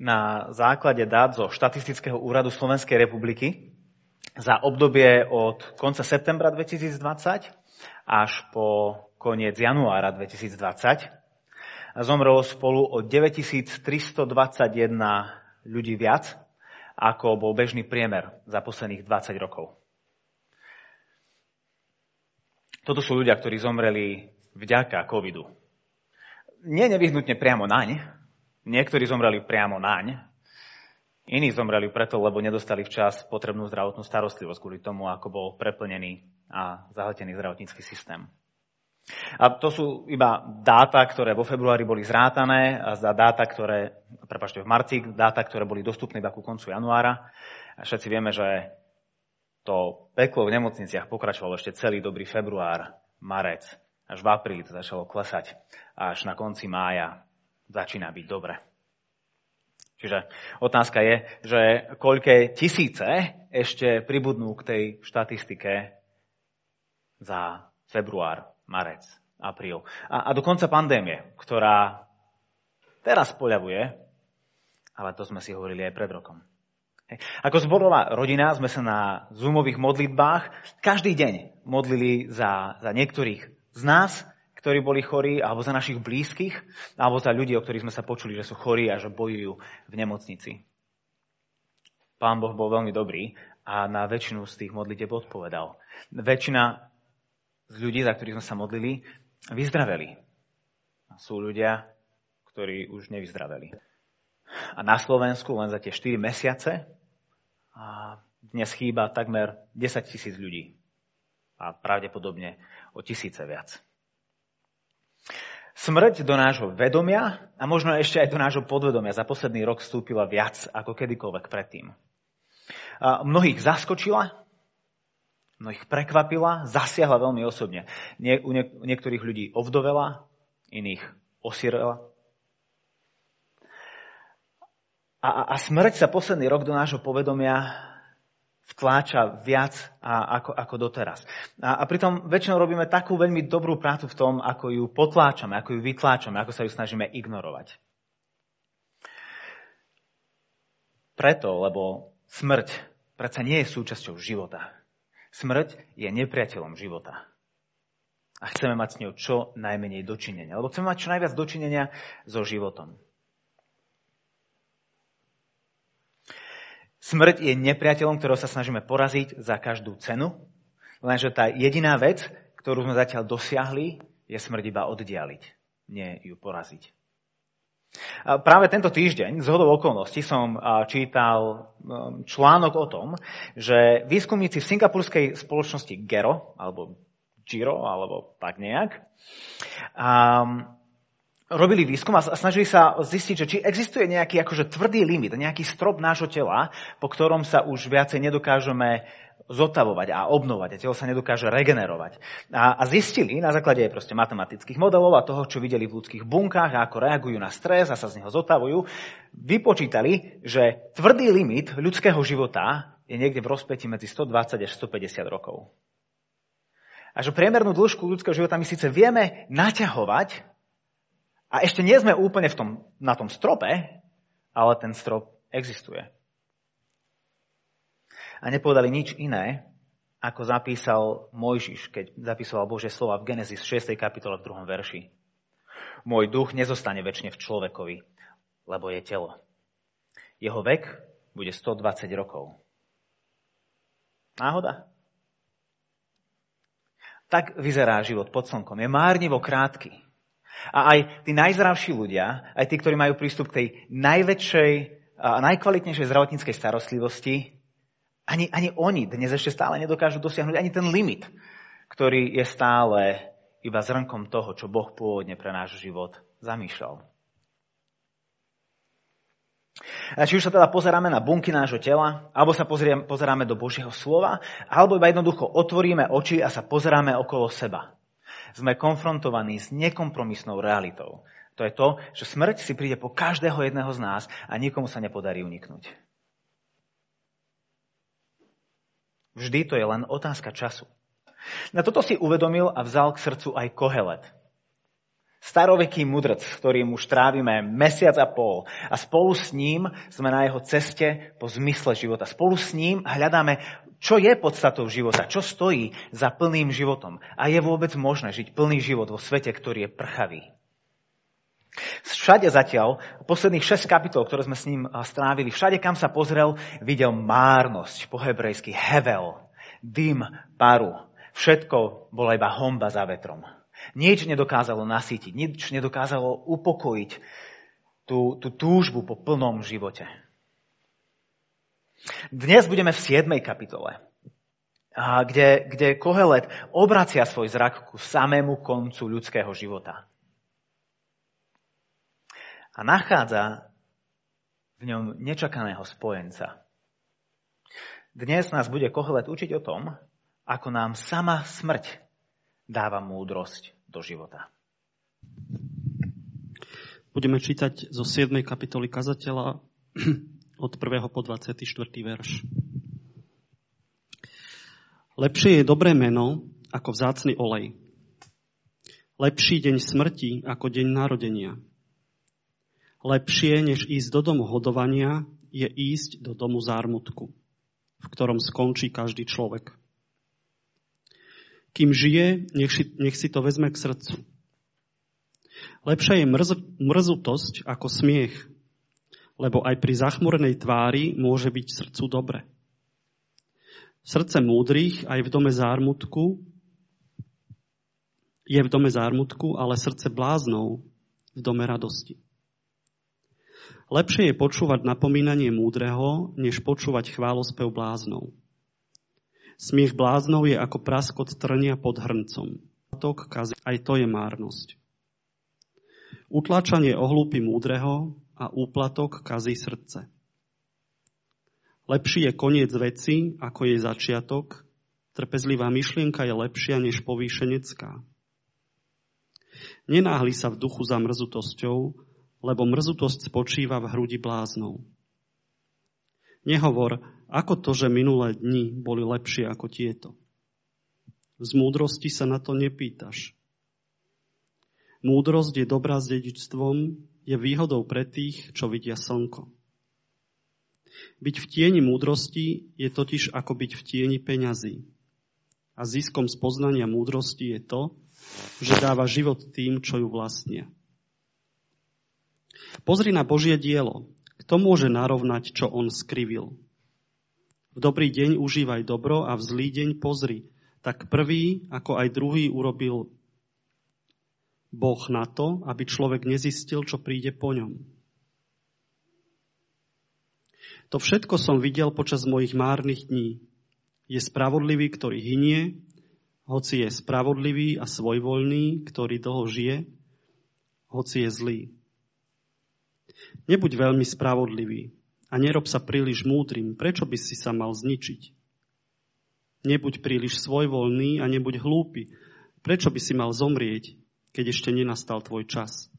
na základe dát zo štatistického úradu Slovenskej republiky za obdobie od konca septembra 2020 až po koniec januára 2020 a zomrelo spolu o 9321 ľudí viac, ako bol bežný priemer za posledných 20 rokov. Toto sú ľudia, ktorí zomreli vďaka covidu. Nie nevyhnutne priamo naň. Niektorí zomreli priamo naň. Iní zomreli preto, lebo nedostali včas potrebnú zdravotnú starostlivosť kvôli tomu, ako bol preplnený a zahltený zdravotnícky systém. A to sú iba dáta, ktoré vo februári boli zrátané a za dáta, ktoré, prepačte, v marci, dáta, ktoré boli dostupné iba ku koncu januára. A všetci vieme, že to peklo v nemocniciach pokračovalo ešte celý dobrý február, marec, až v apríli to začalo klesať až na konci mája začína byť dobre. Čiže otázka je, že koľké tisíce ešte pribudnú k tej štatistike za február, marec, apríl. A, a do konca pandémie, ktorá teraz poľavuje, ale to sme si hovorili aj pred rokom. Ako zborová rodina sme sa na zoomových modlitbách každý deň modlili za, za niektorých z nás, ktorí boli chorí, alebo za našich blízkych, alebo za ľudí, o ktorých sme sa počuli, že sú chorí a že bojujú v nemocnici. Pán Boh bol veľmi dobrý a na väčšinu z tých modlitev odpovedal. Väčšina z ľudí, za ktorých sme sa modlili, vyzdraveli. Sú ľudia, ktorí už nevyzdraveli. A na Slovensku len za tie 4 mesiace a dnes chýba takmer 10 tisíc ľudí. A pravdepodobne o tisíce viac. Smrť do nášho vedomia a možno ešte aj do nášho podvedomia za posledný rok vstúpila viac ako kedykoľvek predtým. A mnohých zaskočila, mnohých prekvapila, zasiahla veľmi osobne. Nie, u, niek- niektorých ľudí ovdovela, iných osirela. A, a smrť sa posledný rok do nášho povedomia vtláča viac a, ako, ako doteraz. A, a pritom väčšinou robíme takú veľmi dobrú prácu v tom, ako ju potláčame, ako ju vytláčame, ako sa ju snažíme ignorovať. Preto, lebo smrť predsa nie je súčasťou života. Smrť je nepriateľom života. A chceme mať s ňou čo najmenej dočinenia. Lebo chceme mať čo najviac dočinenia so životom. Smrť je nepriateľom, ktorého sa snažíme poraziť za každú cenu, lenže tá jediná vec, ktorú sme zatiaľ dosiahli, je smrť iba oddialiť, nie ju poraziť. Práve tento týždeň, z hodou okolností, som čítal článok o tom, že výskumníci v singapurskej spoločnosti Gero, alebo Giro, alebo tak nejak, um, robili výskum a snažili sa zistiť, že či existuje nejaký akože tvrdý limit, nejaký strop nášho tela, po ktorom sa už viacej nedokážeme zotavovať a obnovať a telo sa nedokáže regenerovať. A, a zistili na základe proste matematických modelov a toho, čo videli v ľudských bunkách ako reagujú na stres a sa z neho zotavujú, vypočítali, že tvrdý limit ľudského života je niekde v rozpeti medzi 120 až 150 rokov. A že priemernú dĺžku ľudského života my síce vieme naťahovať, a ešte nie sme úplne v tom, na tom strope, ale ten strop existuje. A nepovedali nič iné, ako zapísal Mojžiš, keď zapísal Božie slova v Genesis 6. kapitole v 2. verši. Môj duch nezostane väčšine v človekovi, lebo je telo. Jeho vek bude 120 rokov. Náhoda? Tak vyzerá život pod slnkom. Je márnivo krátky. A aj tí najzdravší ľudia, aj tí, ktorí majú prístup k tej najväčšej a najkvalitnejšej zdravotníckej starostlivosti, ani, ani oni dnes ešte stále nedokážu dosiahnuť ani ten limit, ktorý je stále iba zrnkom toho, čo Boh pôvodne pre náš život zamýšľal. A či už sa teda pozeráme na bunky nášho tela, alebo sa pozeráme do Božieho slova, alebo iba jednoducho otvoríme oči a sa pozeráme okolo seba sme konfrontovaní s nekompromisnou realitou. To je to, že smrť si príde po každého jedného z nás a nikomu sa nepodarí uniknúť. Vždy to je len otázka času. Na toto si uvedomil a vzal k srdcu aj Kohelet. Staroveký mudrc, ktorým už trávime mesiac a pol a spolu s ním sme na jeho ceste po zmysle života. Spolu s ním hľadáme, čo je podstatou života, čo stojí za plným životom. A je vôbec možné žiť plný život vo svete, ktorý je prchavý. Všade zatiaľ, posledných 6 kapitol, ktoré sme s ním strávili, všade, kam sa pozrel, videl márnosť, po hebrejsky hevel, dym, paru. Všetko bola iba homba za vetrom. Nič nedokázalo nasýtiť, nič nedokázalo upokojiť tú, tú túžbu po plnom živote. Dnes budeme v 7. kapitole, kde, kde Kohelet obracia svoj zrak ku samému koncu ľudského života. A nachádza v ňom nečakaného spojenca. Dnes nás bude Kohelet učiť o tom, ako nám sama smrť dáva múdrosť do života. Budeme čítať zo 7. kapitoly kazateľa od 1. po 24. verš. Lepšie je dobré meno ako vzácny olej. Lepší deň smrti ako deň narodenia. Lepšie, než ísť do domu hodovania, je ísť do domu zármutku, v ktorom skončí každý človek. Kým žije, nech si, nech si to vezme k srdcu. Lepšia je mrz, mrzutosť ako smiech, lebo aj pri zachmurenej tvári môže byť srdcu dobre. Srdce múdrych aj v dome zármutku je v dome zármutku, ale srdce bláznov v dome radosti. Lepšie je počúvať napomínanie múdreho, než počúvať chválospev bláznov. Smiech bláznov je ako praskot trnia pod hrncom. Aj to je márnosť. Utlačanie ohlúpy múdreho a úplatok kazí srdce. Lepší je koniec veci, ako jej začiatok. Trpezlivá myšlienka je lepšia než povýšenecká. Nenáhli sa v duchu za mrzutosťou, lebo mrzutosť spočíva v hrudi bláznov. Nehovor, ako to, že minulé dni boli lepšie ako tieto. Z múdrosti sa na to nepýtaš. Múdrosť je dobrá s dedičstvom, je výhodou pre tých, čo vidia slnko. Byť v tieni múdrosti je totiž ako byť v tieni peňazí. A ziskom z poznania múdrosti je to, že dáva život tým, čo ju vlastnia. Pozri na Božie dielo. Kto môže narovnať, čo on skrivil? V dobrý deň užívaj dobro a v zlý deň pozri. Tak prvý, ako aj druhý urobil Boh na to, aby človek nezistil, čo príde po ňom. To všetko som videl počas mojich márnych dní. Je spravodlivý, ktorý hynie, hoci je spravodlivý a svojvoľný, ktorý dlho žije, hoci je zlý. Nebuď veľmi spravodlivý a nerob sa príliš múdrym. Prečo by si sa mal zničiť? Nebuď príliš svojvoľný a nebuď hlúpy. Prečo by si mal zomrieť, keď ešte nenastal tvoj čas?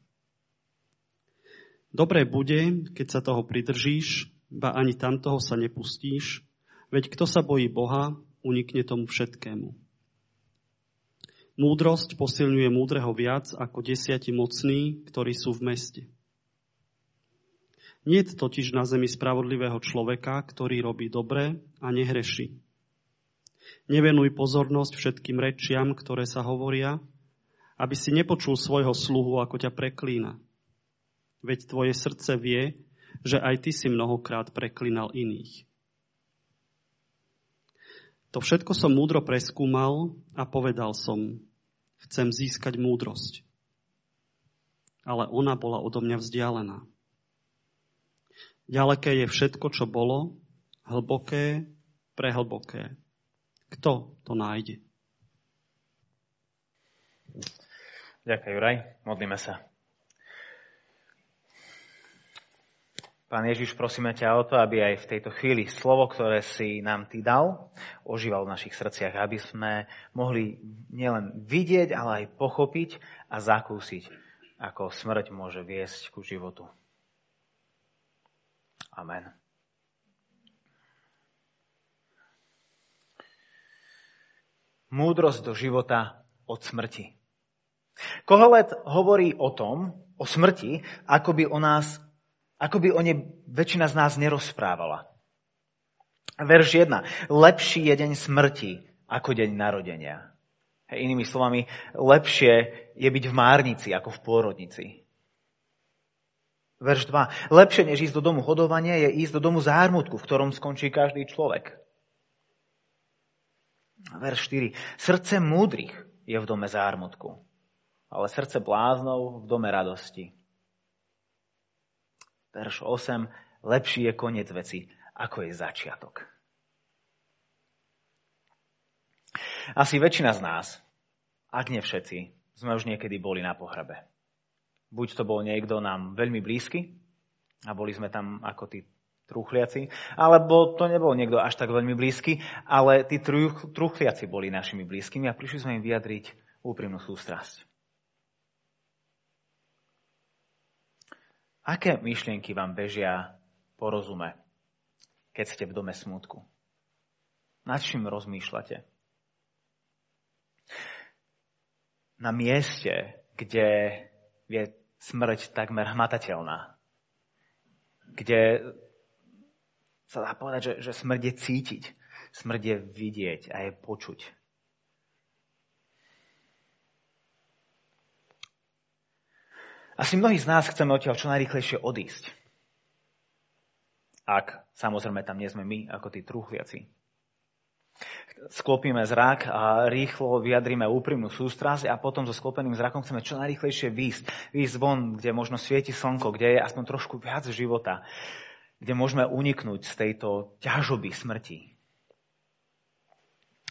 Dobré bude, keď sa toho pridržíš, ba ani tamtoho sa nepustíš, veď kto sa bojí Boha, unikne tomu všetkému. Múdrosť posilňuje múdreho viac ako desiati mocní, ktorí sú v meste. Nie je totiž na zemi spravodlivého človeka, ktorý robí dobre a nehreší. Nevenuj pozornosť všetkým rečiam, ktoré sa hovoria, aby si nepočul svojho sluhu, ako ťa preklína. Veď tvoje srdce vie, že aj ty si mnohokrát preklínal iných. To všetko som múdro preskúmal a povedal som, chcem získať múdrosť. Ale ona bola odo mňa vzdialená. Ďaleké je všetko, čo bolo, hlboké, prehlboké. Kto to nájde? Ďakujem, Juraj. Modlíme sa. Pán Ježiš, prosíme ťa o to, aby aj v tejto chvíli slovo, ktoré si nám Ty dal, ožíval v našich srdciach, aby sme mohli nielen vidieť, ale aj pochopiť a zakúsiť, ako smrť môže viesť ku životu. Amen. Múdrosť do života od smrti. Kohelet hovorí o tom, o smrti, ako by o nás, ako by o nej väčšina z nás nerozprávala. Verš 1. Lepší je deň smrti ako deň narodenia. Hej, inými slovami, lepšie je byť v márnici ako v pôrodnici. Verš 2. Lepšie než ísť do domu hodovania je ísť do domu zármutku, v ktorom skončí každý človek. Verš 4. Srdce múdrych je v dome zármutku, ale srdce bláznov v dome radosti. Verš 8. Lepší je koniec veci, ako je začiatok. Asi väčšina z nás, ak nie všetci, sme už niekedy boli na pohrebe. Buď to bol niekto nám veľmi blízky a boli sme tam ako tí truchliaci, alebo to nebol niekto až tak veľmi blízky, ale tí truchliaci boli našimi blízkymi a prišli sme im vyjadriť úprimnú sústrasť. Aké myšlienky vám bežia po rozume, keď ste v dome smutku? Nad čím rozmýšľate? Na mieste, kde je smrť takmer hmatateľná, kde sa dá povedať, že, že smrť je cítiť, smrť je vidieť a je počuť. Asi mnohí z nás chceme odtiaľ čo najrychlejšie odísť. Ak samozrejme tam nie sme my, ako tí truchliaci. Sklopíme zrak a rýchlo vyjadríme úprimnú sústrasť a potom so sklopeným zrakom chceme čo najrychlejšie výjsť. Výjsť von, kde možno svieti slnko, kde je aspoň trošku viac života, kde môžeme uniknúť z tejto ťažoby smrti.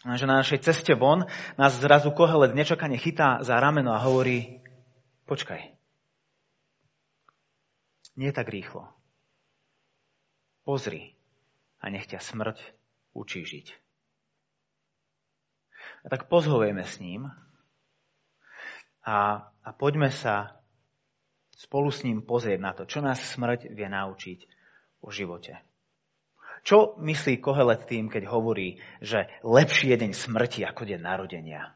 Že na našej ceste von nás zrazu kohelet nečakane chytá za rameno a hovorí, počkaj, nie tak rýchlo. Pozri a nech ťa smrť učí žiť. A tak pozhovejme s ním a, a poďme sa spolu s ním pozrieť na to, čo nás smrť vie naučiť o živote. Čo myslí Kohelet tým, keď hovorí, že lepší je deň smrti ako deň narodenia?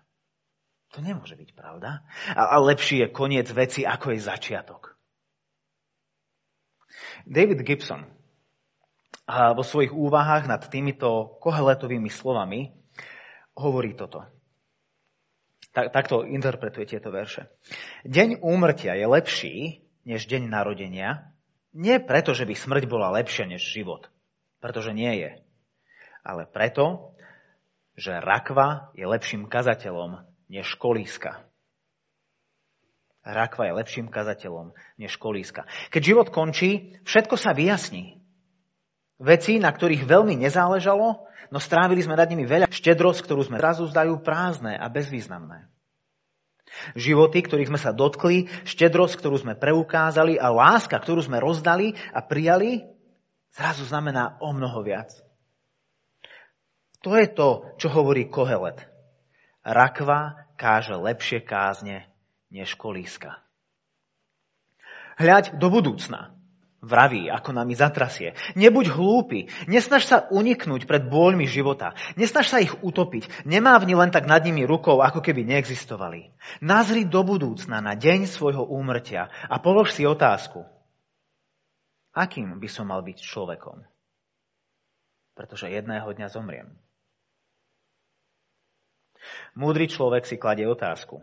To nemôže byť pravda. A, a lepší je koniec veci, ako je začiatok. David Gibson vo svojich úvahách nad týmito koheletovými slovami hovorí toto. Tak, takto interpretuje tieto verše. Deň úmrtia je lepší než deň narodenia, nie preto, že by smrť bola lepšia než život, pretože nie je, ale preto, že rakva je lepším kazateľom než kolíska rakva je lepším kazateľom než kolíska. Keď život končí, všetko sa vyjasní. Veci, na ktorých veľmi nezáležalo, no strávili sme nad nimi veľa štedrosť, ktorú sme zrazu zdajú prázdne a bezvýznamné. Životy, ktorých sme sa dotkli, štedrosť, ktorú sme preukázali a láska, ktorú sme rozdali a prijali, zrazu znamená o mnoho viac. To je to, čo hovorí Kohelet. Rakva káže lepšie kázne než kolíska. Hľaď do budúcna, vraví, ako nami zatrasie. Nebuď hlúpy, nesnaž sa uniknúť pred bôľmi života, nesnaž sa ich utopiť, nemávni len tak nad nimi rukou, ako keby neexistovali. Nazri do budúcna na deň svojho úmrtia a polož si otázku. Akým by som mal byť človekom? Pretože jedného dňa zomriem. Múdry človek si kladie otázku.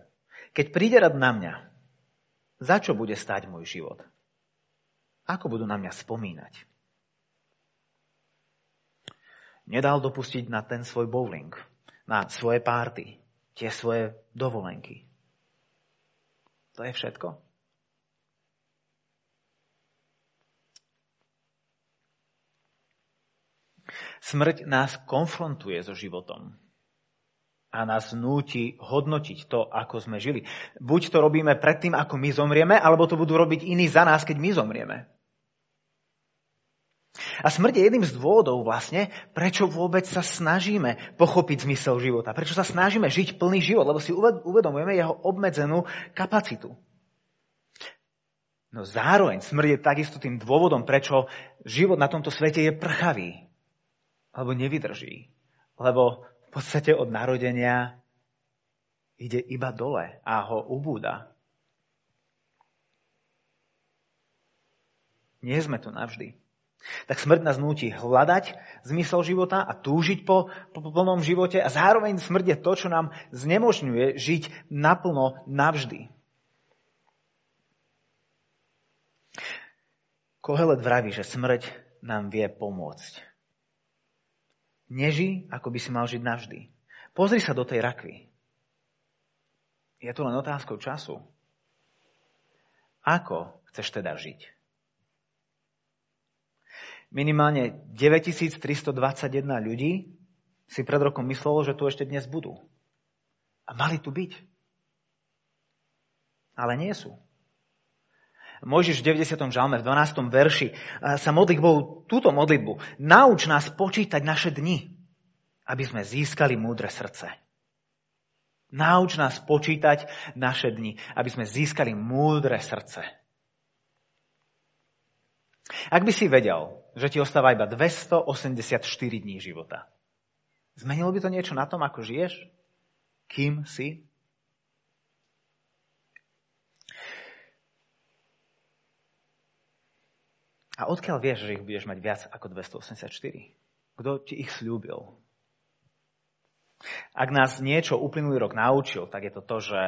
Keď príde rad na mňa, za čo bude stať môj život? Ako budú na mňa spomínať? Nedal dopustiť na ten svoj bowling, na svoje párty, tie svoje dovolenky. To je všetko. Smrť nás konfrontuje so životom a nás núti hodnotiť to, ako sme žili. Buď to robíme predtým, ako my zomrieme, alebo to budú robiť iní za nás, keď my zomrieme. A smrť je jedným z dôvodov vlastne, prečo vôbec sa snažíme pochopiť zmysel života. Prečo sa snažíme žiť plný život, lebo si uvedomujeme jeho obmedzenú kapacitu. No zároveň smrť je takisto tým dôvodom, prečo život na tomto svete je prchavý. Alebo nevydrží. Lebo podstate od narodenia ide iba dole a ho ubúda. Nie sme tu navždy. Tak smrť nás núti hľadať zmysel života a túžiť po, po plnom živote a zároveň smrť je to, čo nám znemožňuje žiť naplno navždy. Kohelet vraví, že smrť nám vie pomôcť. Neži, ako by si mal žiť navždy. Pozri sa do tej rakvy. Je to len otázkou času. Ako chceš teda žiť? Minimálne 9321 ľudí si pred rokom myslelo, že tu ešte dnes budú. A mali tu byť. Ale nie sú. Mojžiš v 90. žalme, v 12. verši sa modlí Bohu túto modlitbu. Nauč nás počítať naše dni, aby sme získali múdre srdce. Nauč nás počítať naše dni, aby sme získali múdre srdce. Ak by si vedel, že ti ostáva iba 284 dní života, zmenilo by to niečo na tom, ako žiješ? Kým si? A odkiaľ vieš, že ich budeš mať viac ako 284? Kto ti ich slúbil? Ak nás niečo uplynulý rok naučil, tak je to to, že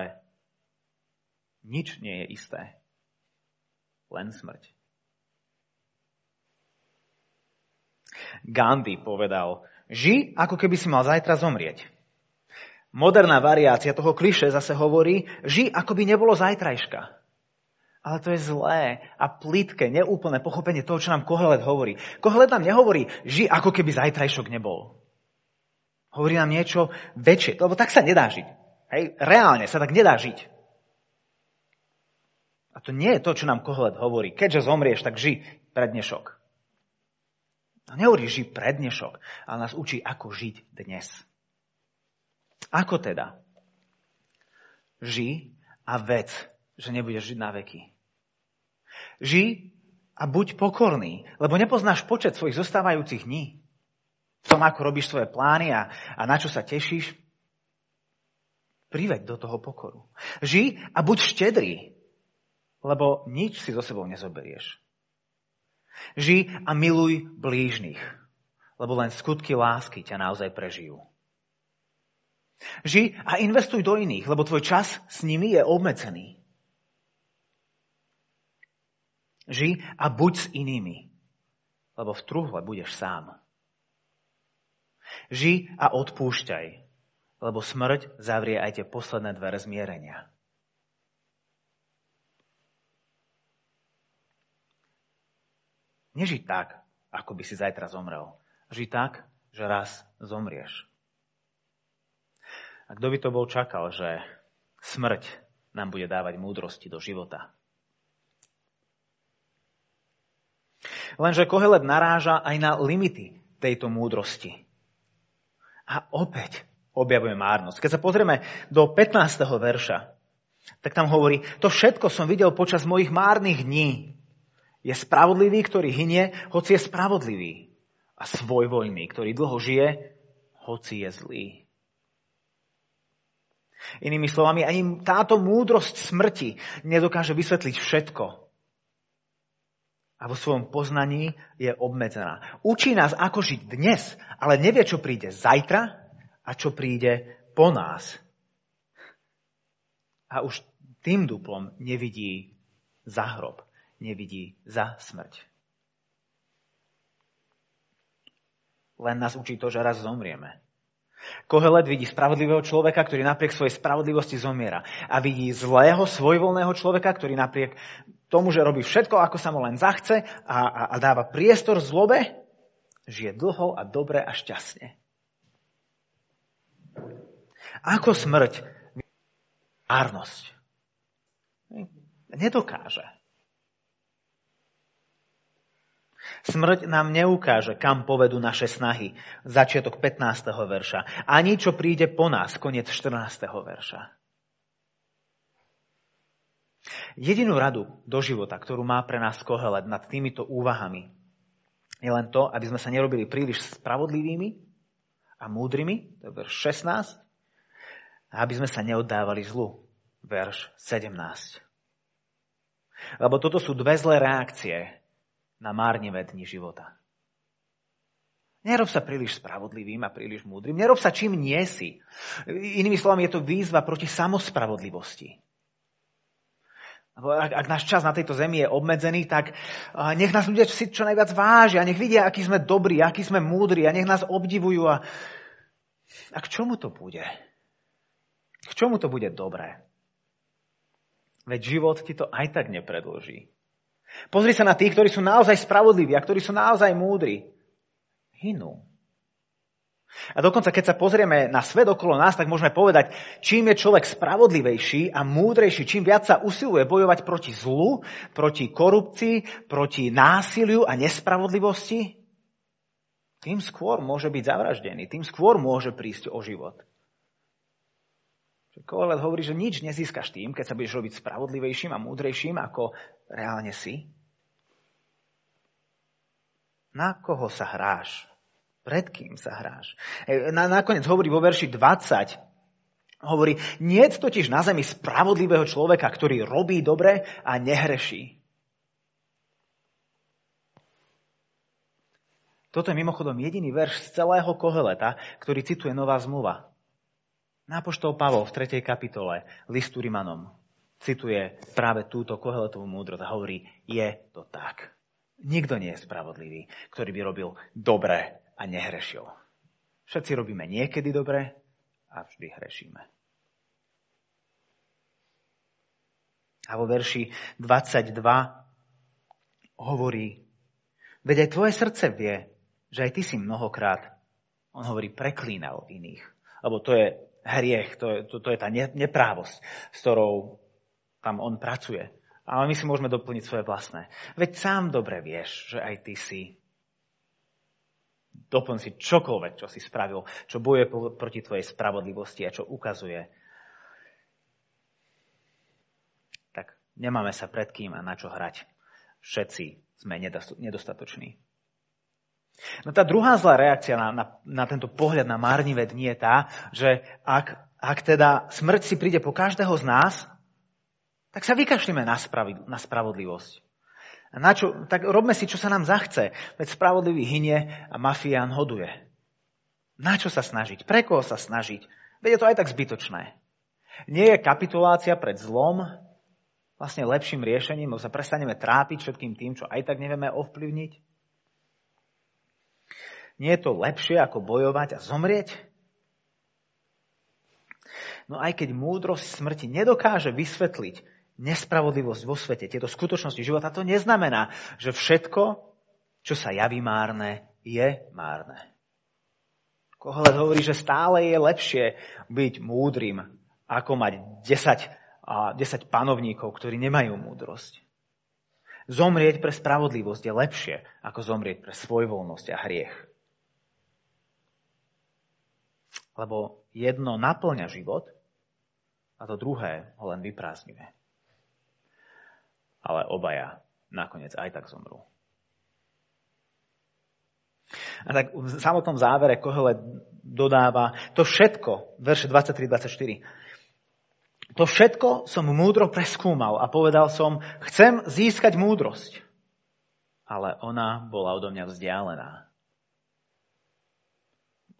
nič nie je isté. Len smrť. Gandhi povedal, ži ako keby si mal zajtra zomrieť. Moderná variácia toho kliše zase hovorí, ži ako by nebolo zajtrajška. Ale to je zlé a plítke, neúplné pochopenie toho, čo nám Kohelet hovorí. Kohelet nám nehovorí, ži ako keby zajtrajšok nebol. Hovorí nám niečo väčšie, lebo tak sa nedá žiť. Hej, reálne sa tak nedá žiť. A to nie je to, čo nám Kohelet hovorí. Keďže zomrieš, tak ži pre dnešok. A nehovorí ži pre ale nás učí, ako žiť dnes. Ako teda? Ži a vec, že nebudeš žiť na veky. Ži a buď pokorný, lebo nepoznáš počet svojich zostávajúcich dní. V tom, ako robíš svoje plány a, a na čo sa tešíš, priveď do toho pokoru. Ži a buď štedrý, lebo nič si so sebou nezoberieš. Ži a miluj blížnych, lebo len skutky lásky ťa naozaj prežijú. Ži a investuj do iných, lebo tvoj čas s nimi je obmedzený. Ži a buď s inými, lebo v truhle budeš sám. Ži a odpúšťaj, lebo smrť zavrie aj tie posledné dvere zmierenia. Neži tak, ako by si zajtra zomrel. Ži tak, že raz zomrieš. A kto by to bol čakal, že smrť nám bude dávať múdrosti do života? Lenže Kohelet naráža aj na limity tejto múdrosti. A opäť objavuje márnosť. Keď sa pozrieme do 15. verša, tak tam hovorí, to všetko som videl počas mojich márnych dní. Je spravodlivý, ktorý hynie, hoci je spravodlivý. A svojvoľný, ktorý dlho žije, hoci je zlý. Inými slovami, ani táto múdrosť smrti nedokáže vysvetliť všetko a vo svojom poznaní je obmedzená. Učí nás, ako žiť dnes, ale nevie, čo príde zajtra a čo príde po nás. A už tým duplom nevidí za hrob, nevidí za smrť. Len nás učí to, že raz zomrieme. Kohelet vidí spravodlivého človeka, ktorý napriek svojej spravodlivosti zomiera. A vidí zlého, svojvoľného človeka, ktorý napriek tomu, že robí všetko, ako sa mu len zachce a, a, a dáva priestor zlobe, žije dlho a dobre a šťastne. Ako smrť árnosť. Nedokáže. Smrť nám neukáže, kam povedú naše snahy. Začiatok 15. verša. Ani čo príde po nás, koniec 14. verša. Jedinú radu do života, ktorú má pre nás Kohelet nad týmito úvahami, je len to, aby sme sa nerobili príliš spravodlivými a múdrymi, to je verš 16, a aby sme sa neoddávali zlu. Verš 17. Lebo toto sú dve zlé reakcie na márnivé dni života. Nerob sa príliš spravodlivým a príliš múdrym. Nerob sa čím nie si. Inými slovami, je to výzva proti samospravodlivosti. Ak, ak náš čas na tejto zemi je obmedzený, tak nech nás ľudia si čo najviac vážia, nech vidia, aký sme dobrí, aký sme múdri a nech nás obdivujú. A, a k čomu to bude? K čomu to bude dobré? Veď život ti to aj tak nepredloží. Pozri sa na tých, ktorí sú naozaj spravodliví a ktorí sú naozaj múdri hynú. A dokonca, keď sa pozrieme na svet okolo nás, tak môžeme povedať, čím je človek spravodlivejší a múdrejší, čím viac sa usiluje bojovať proti zlu, proti korupcii, proti násiliu a nespravodlivosti, tým skôr môže byť zavraždený, tým skôr môže prísť o život. Kohelet hovorí, že nič nezískaš tým, keď sa budeš robiť spravodlivejším a múdrejším, ako reálne si. Na koho sa hráš? Pred kým sa hráš? E, na, nakoniec hovorí vo verši 20, hovorí, nie je totiž na zemi spravodlivého človeka, ktorý robí dobre a nehreší. Toto je mimochodom jediný verš z celého Koheleta, ktorý cituje Nová zmluva. Nápoštol Pavol v 3. kapitole listu Rimanom cituje práve túto Koheletovú múdrosť a hovorí, je to tak. Nikto nie je spravodlivý, ktorý by robil dobre a nehrešil. Všetci robíme niekedy dobre a vždy hrešíme. A vo verši 22 hovorí, veď aj tvoje srdce vie, že aj ty si mnohokrát, on hovorí, preklínal iných. Lebo to je hriech, to je, to, to je tá neprávosť, s ktorou tam on pracuje. Ale my si môžeme doplniť svoje vlastné. Veď sám dobre vieš, že aj ty si doplň si čokoľvek, čo si spravil, čo bojuje proti tvojej spravodlivosti a čo ukazuje. Tak nemáme sa pred kým a na čo hrať. Všetci sme nedostatoční. No tá druhá zlá reakcia na, na, na tento pohľad na márnivé dni je tá, že ak, ak teda smrť si príde po každého z nás, tak sa vykašlíme na, spravi, na spravodlivosť. A na čo, tak robme si, čo sa nám zachce. Veď spravodlivý hynie a mafián hoduje. Na čo sa snažiť? Pre koho sa snažiť? Veď je to aj tak zbytočné. Nie je kapitulácia pred zlom vlastne lepším riešením, lebo sa prestaneme trápiť všetkým tým, čo aj tak nevieme ovplyvniť? Nie je to lepšie, ako bojovať a zomrieť? No aj keď múdrosť smrti nedokáže vysvetliť nespravodlivosť vo svete, tieto skutočnosti života, to neznamená, že všetko, čo sa javí márne, je márne. Kohelet hovorí, že stále je lepšie byť múdrym, ako mať 10, 10 panovníkov, ktorí nemajú múdrosť. Zomrieť pre spravodlivosť je lepšie, ako zomrieť pre svojvoľnosť a hriech. Lebo jedno naplňa život a to druhé ho len vyprázdňuje ale obaja nakoniec aj tak zomrú. A tak v samotnom závere Kohele dodáva to všetko, verše 23-24. To všetko som múdro preskúmal a povedal som, chcem získať múdrosť. Ale ona bola odo mňa vzdialená.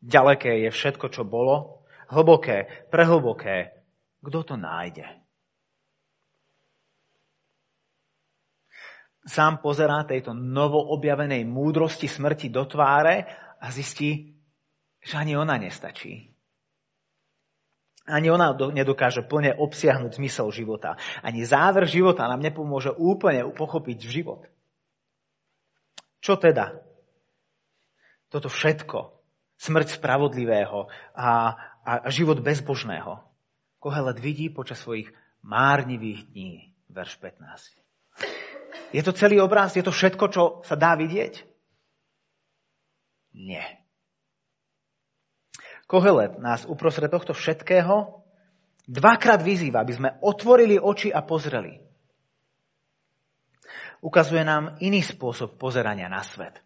Ďaleké je všetko, čo bolo, hlboké, prehlboké. Kto to nájde? sám pozerá tejto novoobjavenej múdrosti smrti do tváre a zistí, že ani ona nestačí. Ani ona nedokáže plne obsiahnuť zmysel života. Ani záver života nám nepomôže úplne pochopiť život. Čo teda? Toto všetko. Smrť spravodlivého a, a život bezbožného. Kohelet vidí počas svojich márnivých dní. Verš 15. Je to celý obraz? Je to všetko, čo sa dá vidieť? Nie. Kohelet nás uprostred tohto všetkého dvakrát vyzýva, aby sme otvorili oči a pozreli. Ukazuje nám iný spôsob pozerania na svet.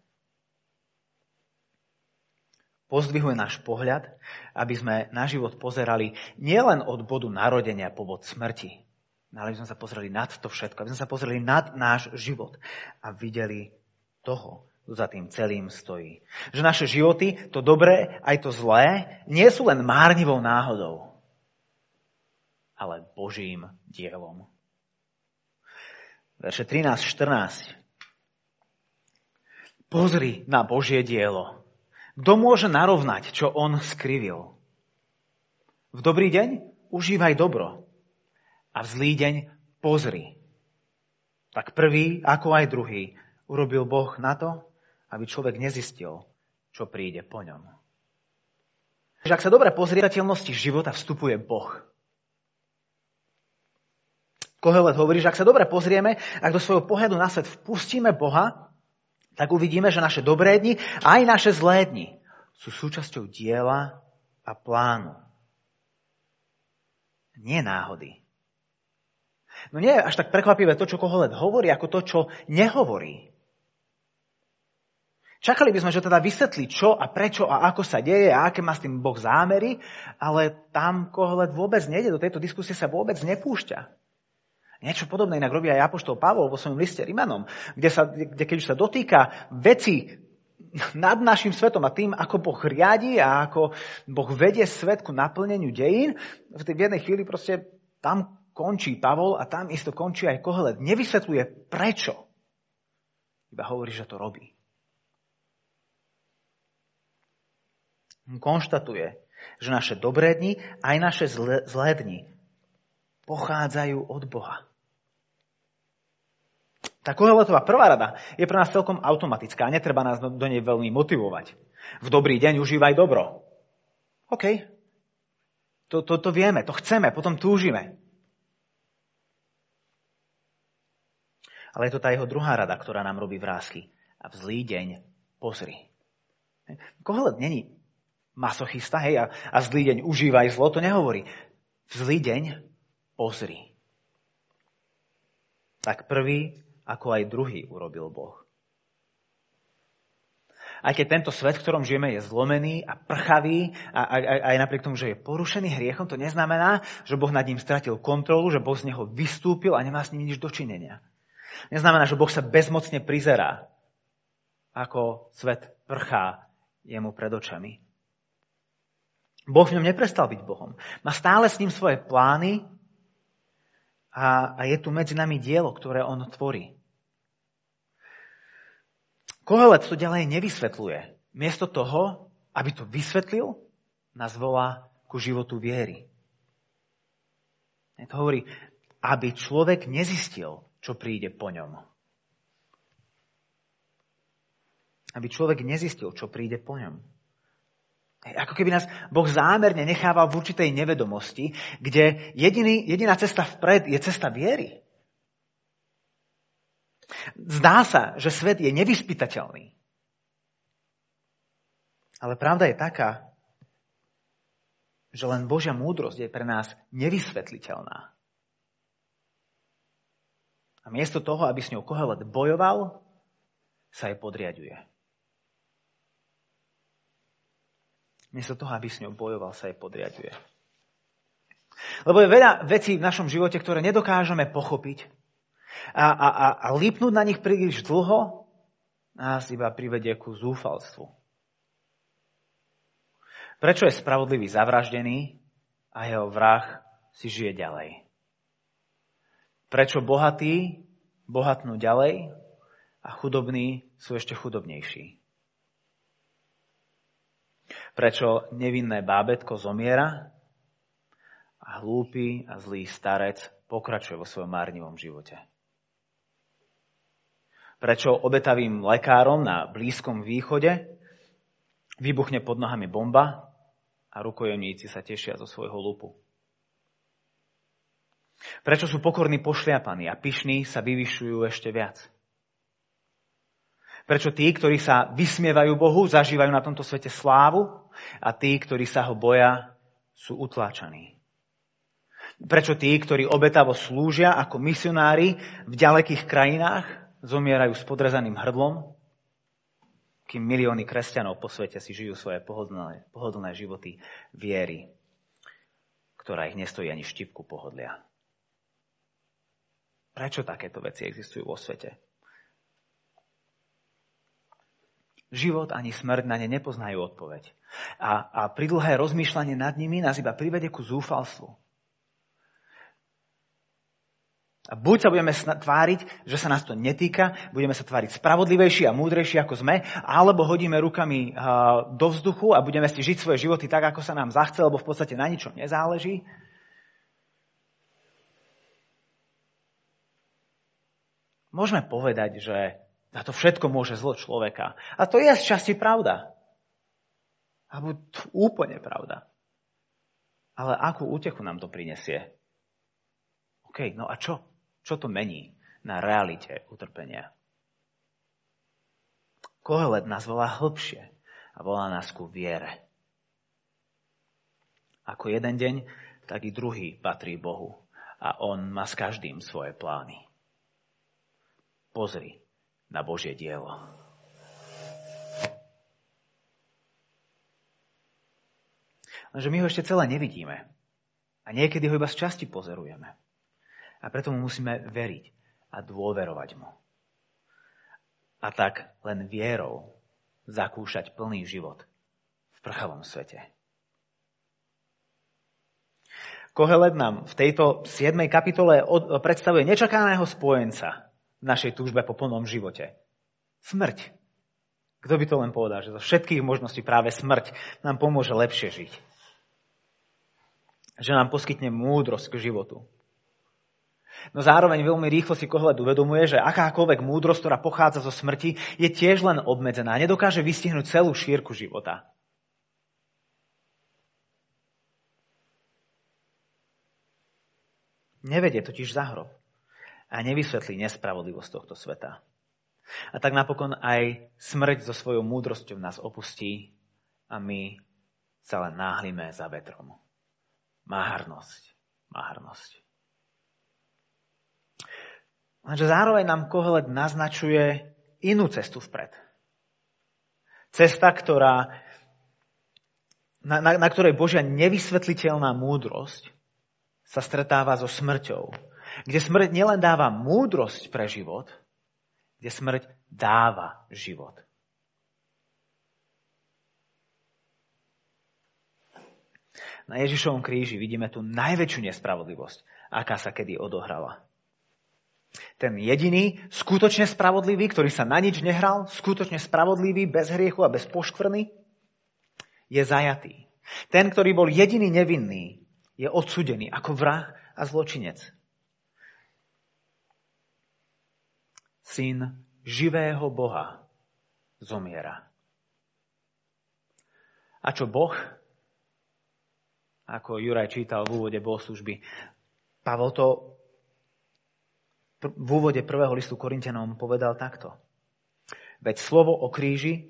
Pozdvihuje náš pohľad, aby sme na život pozerali nielen od bodu narodenia po bod smrti, ale aby sme sa pozreli nad to všetko, aby sme sa pozreli nad náš život a videli toho, kto za tým celým stojí. Že naše životy, to dobré aj to zlé, nie sú len márnivou náhodou, ale Božím dielom. Verše 13-14. Pozri na Božie dielo. Kto môže narovnať, čo on skrivil? V dobrý deň užívaj dobro. A v zlý deň pozri. Tak prvý, ako aj druhý, urobil Boh na to, aby človek nezistil, čo príde po ňom. Že ak sa dobre pozrie, života vstupuje Boh. Kohelet hovorí, že ak sa dobre pozrieme, ak do svojho pohľadu na svet vpustíme Boha, tak uvidíme, že naše dobré dni a aj naše zlé dni sú súčasťou diela a plánu. Nie náhody. No nie je až tak prekvapivé to, čo Kohelet hovorí, ako to, čo nehovorí. Čakali by sme, že teda vysvetlí, čo a prečo a ako sa deje a aké má s tým Boh zámery, ale tam Kohelet vôbec nejde, do tejto diskusie sa vôbec nepúšťa. Niečo podobné inak robí aj Apoštol Pavol vo svojom liste Rimanom, kde, sa, kde keď už sa dotýka veci nad našim svetom a tým, ako Boh riadi a ako Boh vedie svet ku naplneniu dejín, v tej jednej chvíli proste tam končí Pavol a tam isto končí aj Kohelet. Nevysvetľuje prečo. Iba hovorí, že to robí. konštatuje, že naše dobré dni aj naše zlé, zlé dni pochádzajú od Boha. Tá Koheletová prvá rada je pre nás celkom automatická. Netreba nás do nej veľmi motivovať. V dobrý deň užívaj dobro. OK. To, to, to vieme, to chceme, potom túžime. Ale je to tá jeho druhá rada, ktorá nám robí vrázky. A v zlý deň pozri. Kohelet není masochista, hej, a, a zlý deň užívaj zlo, to nehovorí. V zlý deň pozri. Tak prvý, ako aj druhý urobil Boh. Aj keď tento svet, v ktorom žijeme, je zlomený a prchavý, a, a, a aj napriek tomu, že je porušený hriechom, to neznamená, že Boh nad ním stratil kontrolu, že Boh z neho vystúpil a nemá s ním nič dočinenia. Neznamená, že Boh sa bezmocne prizerá, ako svet prchá jemu pred očami. Boh v ňom neprestal byť Bohom. Má stále s ním svoje plány a, a je tu medzi nami dielo, ktoré on tvorí. Kohelet to ďalej nevysvetľuje. Miesto toho, aby to vysvetlil, nás volá ku životu viery. To hovorí, aby človek nezistil, čo príde po ňom. Aby človek nezistil, čo príde po ňom. Ako keby nás Boh zámerne nechával v určitej nevedomosti, kde jediný, jediná cesta vpred je cesta viery. Zdá sa, že svet je nevyspytateľný. Ale pravda je taká, že len Božia múdrosť je pre nás nevysvetliteľná. A miesto toho, aby s ňou Kohelet bojoval, sa jej podriaduje. Miesto toho, aby s ňou bojoval, sa jej podriaduje. Lebo je veľa vecí v našom živote, ktoré nedokážeme pochopiť a, a, a, a lípnúť na nich príliš dlho nás iba privedie ku zúfalstvu. Prečo je spravodlivý zavraždený a jeho vrah si žije ďalej? Prečo bohatí bohatnú ďalej a chudobní sú ešte chudobnejší? Prečo nevinné bábetko zomiera a hlúpy a zlý starec pokračuje vo svojom márnivom živote. Prečo obetavým lekárom na Blízkom východe vybuchne pod nohami bomba a rukojemníci sa tešia zo svojho lupu. Prečo sú pokorní pošliapaní a pyšní sa vyvyšujú ešte viac? Prečo tí, ktorí sa vysmievajú Bohu, zažívajú na tomto svete slávu a tí, ktorí sa ho boja, sú utláčaní? Prečo tí, ktorí obetavo slúžia ako misionári v ďalekých krajinách, zomierajú s podrezaným hrdlom? kým milióny kresťanov po svete si žijú svoje pohodlné, pohodlné životy viery, ktorá ich nestojí ani štipku pohodlia. Prečo takéto veci existujú vo svete? Život ani smrť na ne nepoznajú odpoveď. A, a pridlhé rozmýšľanie nad nimi nás iba privede ku zúfalstvu. A buď sa budeme tváriť, že sa nás to netýka, budeme sa tváriť spravodlivejší a múdrejší ako sme, alebo hodíme rukami do vzduchu a budeme si žiť svoje životy tak, ako sa nám zachce, lebo v podstate na ničom nezáleží. Môžeme povedať, že na to všetko môže zlo človeka. A to je z časti pravda. Alebo úplne pravda. Ale akú útechu nám to prinesie? OK, no a čo? Čo to mení na realite utrpenia? Kohelet nás volá hlbšie a volá nás ku viere. Ako jeden deň, tak i druhý patrí Bohu a On má s každým svoje plány. Pozri na Božie dielo. Lenže my ho ešte celé nevidíme. A niekedy ho iba z časti pozorujeme. A preto mu musíme veriť a dôverovať mu. A tak len vierou zakúšať plný život v prchavom svete. Kohelet nám v tejto 7. kapitole predstavuje nečakaného spojenca v našej túžbe po plnom živote. Smrť. Kto by to len povedal, že zo všetkých možností práve smrť nám pomôže lepšie žiť. Že nám poskytne múdrosť k životu. No zároveň veľmi rýchlo si Kohelet uvedomuje, že akákoľvek múdrosť, ktorá pochádza zo smrti, je tiež len obmedzená. Nedokáže vystihnúť celú šírku života. Nevedie totiž za hrob a nevysvetlí nespravodlivosť tohto sveta. A tak napokon aj smrť so svojou múdrosťou nás opustí a my sa len náhlime za vetrom. Márnosť, márnosť. Lenže zároveň nám Kohelet naznačuje inú cestu vpred. Cesta, ktorá, na, na, na ktorej Božia nevysvetliteľná múdrosť sa stretáva so smrťou. Kde smrť nielen dáva múdrosť pre život, kde smrť dáva život. Na Ježišovom kríži vidíme tú najväčšiu nespravodlivosť, aká sa kedy odohrala. Ten jediný, skutočne spravodlivý, ktorý sa na nič nehral, skutočne spravodlivý, bez hriechu a bez poškvrny, je zajatý. Ten, ktorý bol jediný nevinný, je odsudený ako vrah a zločinec. Syn živého Boha zomiera. A čo Boh, ako Juraj čítal v úvode bohoslužby, Pavel to v úvode prvého listu Korintianom povedal takto. Veď slovo o kríži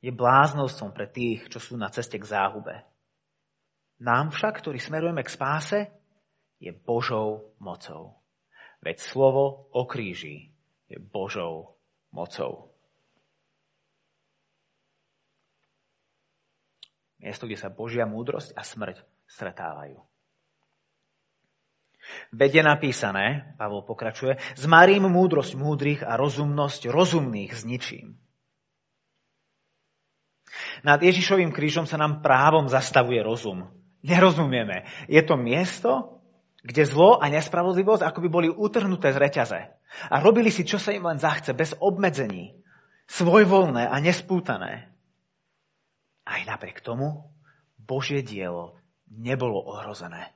je bláznostom pre tých, čo sú na ceste k záhube. Nám však, ktorí smerujeme k spáse, je Božou mocou. Veď slovo o kríži je Božou mocou. Miesto, kde sa Božia múdrosť a smrť stretávajú. Veď napísané, Pavol pokračuje, zmarím múdrosť múdrych a rozumnosť rozumných zničím. Nad Ježišovým krížom sa nám právom zastavuje rozum. Nerozumieme. Je to miesto, kde zlo a nespravodlivosť ako by boli utrhnuté z reťaze. A robili si, čo sa im len zachce, bez obmedzení. Svojvoľné a nespútané. Aj napriek tomu Božie dielo nebolo ohrozené.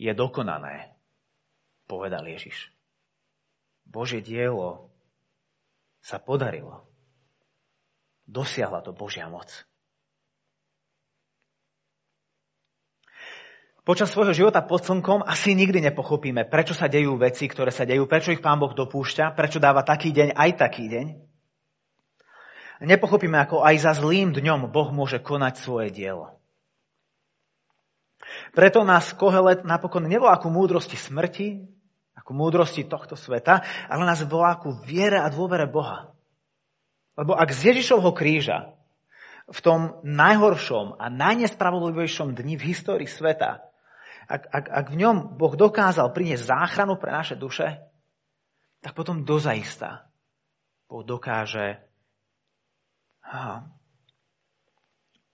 Je dokonané, povedal Ježiš. Božie dielo sa podarilo. Dosiahla to Božia moc. Počas svojho života pod slnkom asi nikdy nepochopíme, prečo sa dejú veci, ktoré sa dejú, prečo ich Pán Boh dopúšťa, prečo dáva taký deň aj taký deň. Nepochopíme, ako aj za zlým dňom Boh môže konať svoje dielo. Preto nás Kohelet napokon nevolá ku múdrosti smrti ako múdrosti tohto sveta, ale nás volá ku viere a dôvere Boha. Lebo ak z Ježišovho kríža v tom najhoršom a najnespravodlivejšom dni v histórii sveta, ak, ak, ak v ňom Boh dokázal priniesť záchranu pre naše duše, tak potom dozaista Boh dokáže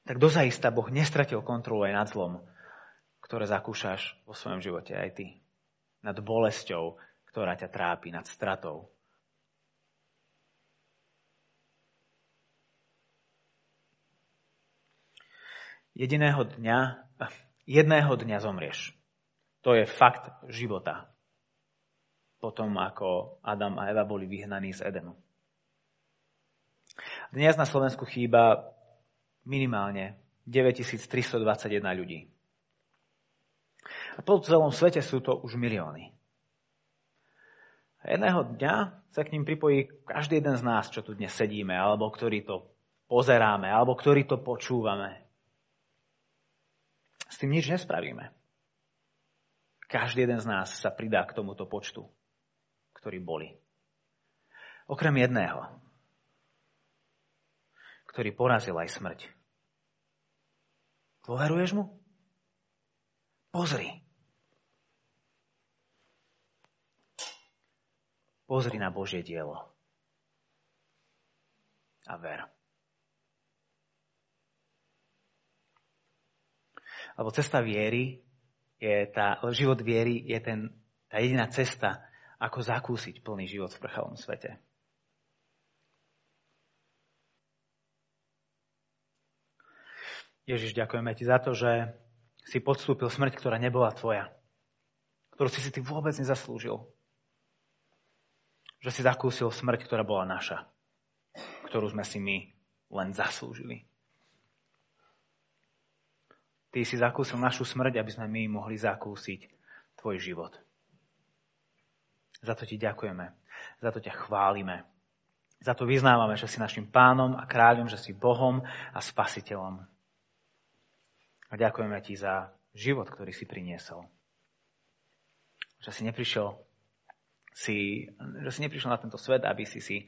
tak dozaista Boh nestratil kontrolu aj nad zlom, ktoré zakúšaš vo svojom živote aj ty. Nad bolesťou, ktorá ťa trápi, nad stratou, jediného dňa, jedného dňa zomrieš. To je fakt života. Potom, ako Adam a Eva boli vyhnaní z Edenu. Dnes na Slovensku chýba minimálne 9321 ľudí. A po celom svete sú to už milióny. A jedného dňa sa k ním pripojí každý jeden z nás, čo tu dnes sedíme, alebo ktorý to pozeráme, alebo ktorý to počúvame. S tým nič nespravíme. Každý jeden z nás sa pridá k tomuto počtu, ktorí boli. Okrem jedného, ktorý porazil aj smrť. Dôveruješ mu? Pozri. Pozri na Božie dielo. A ver. Lebo cesta viery je tá, život viery je ten, tá jediná cesta, ako zakúsiť plný život v prchavom svete. Ježiš, ďakujeme ti za to, že si podstúpil smrť, ktorá nebola tvoja. Ktorú si si ty vôbec nezaslúžil. Že si zakúsil smrť, ktorá bola naša. Ktorú sme si my len zaslúžili. Ty si zakúsil našu smrť, aby sme my mohli zakúsiť tvoj život. Za to ti ďakujeme. Za to ťa chválime. Za to vyznávame, že si našim pánom a kráľom, že si Bohom a spasiteľom. A ďakujeme ti za život, ktorý si priniesol. Že si neprišiel, si, že si neprišiel na tento svet, aby si si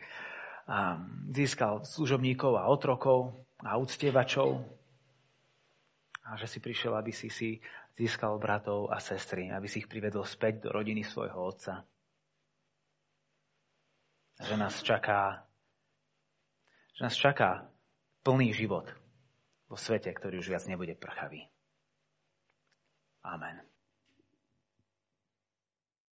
um, získal služobníkov a otrokov a uctievačov, a že si prišiel, aby si si získal bratov a sestry, aby si ich privedol späť do rodiny svojho otca. Že nás čaká, že nás čaká plný život vo svete, ktorý už viac nebude prchavý. Amen.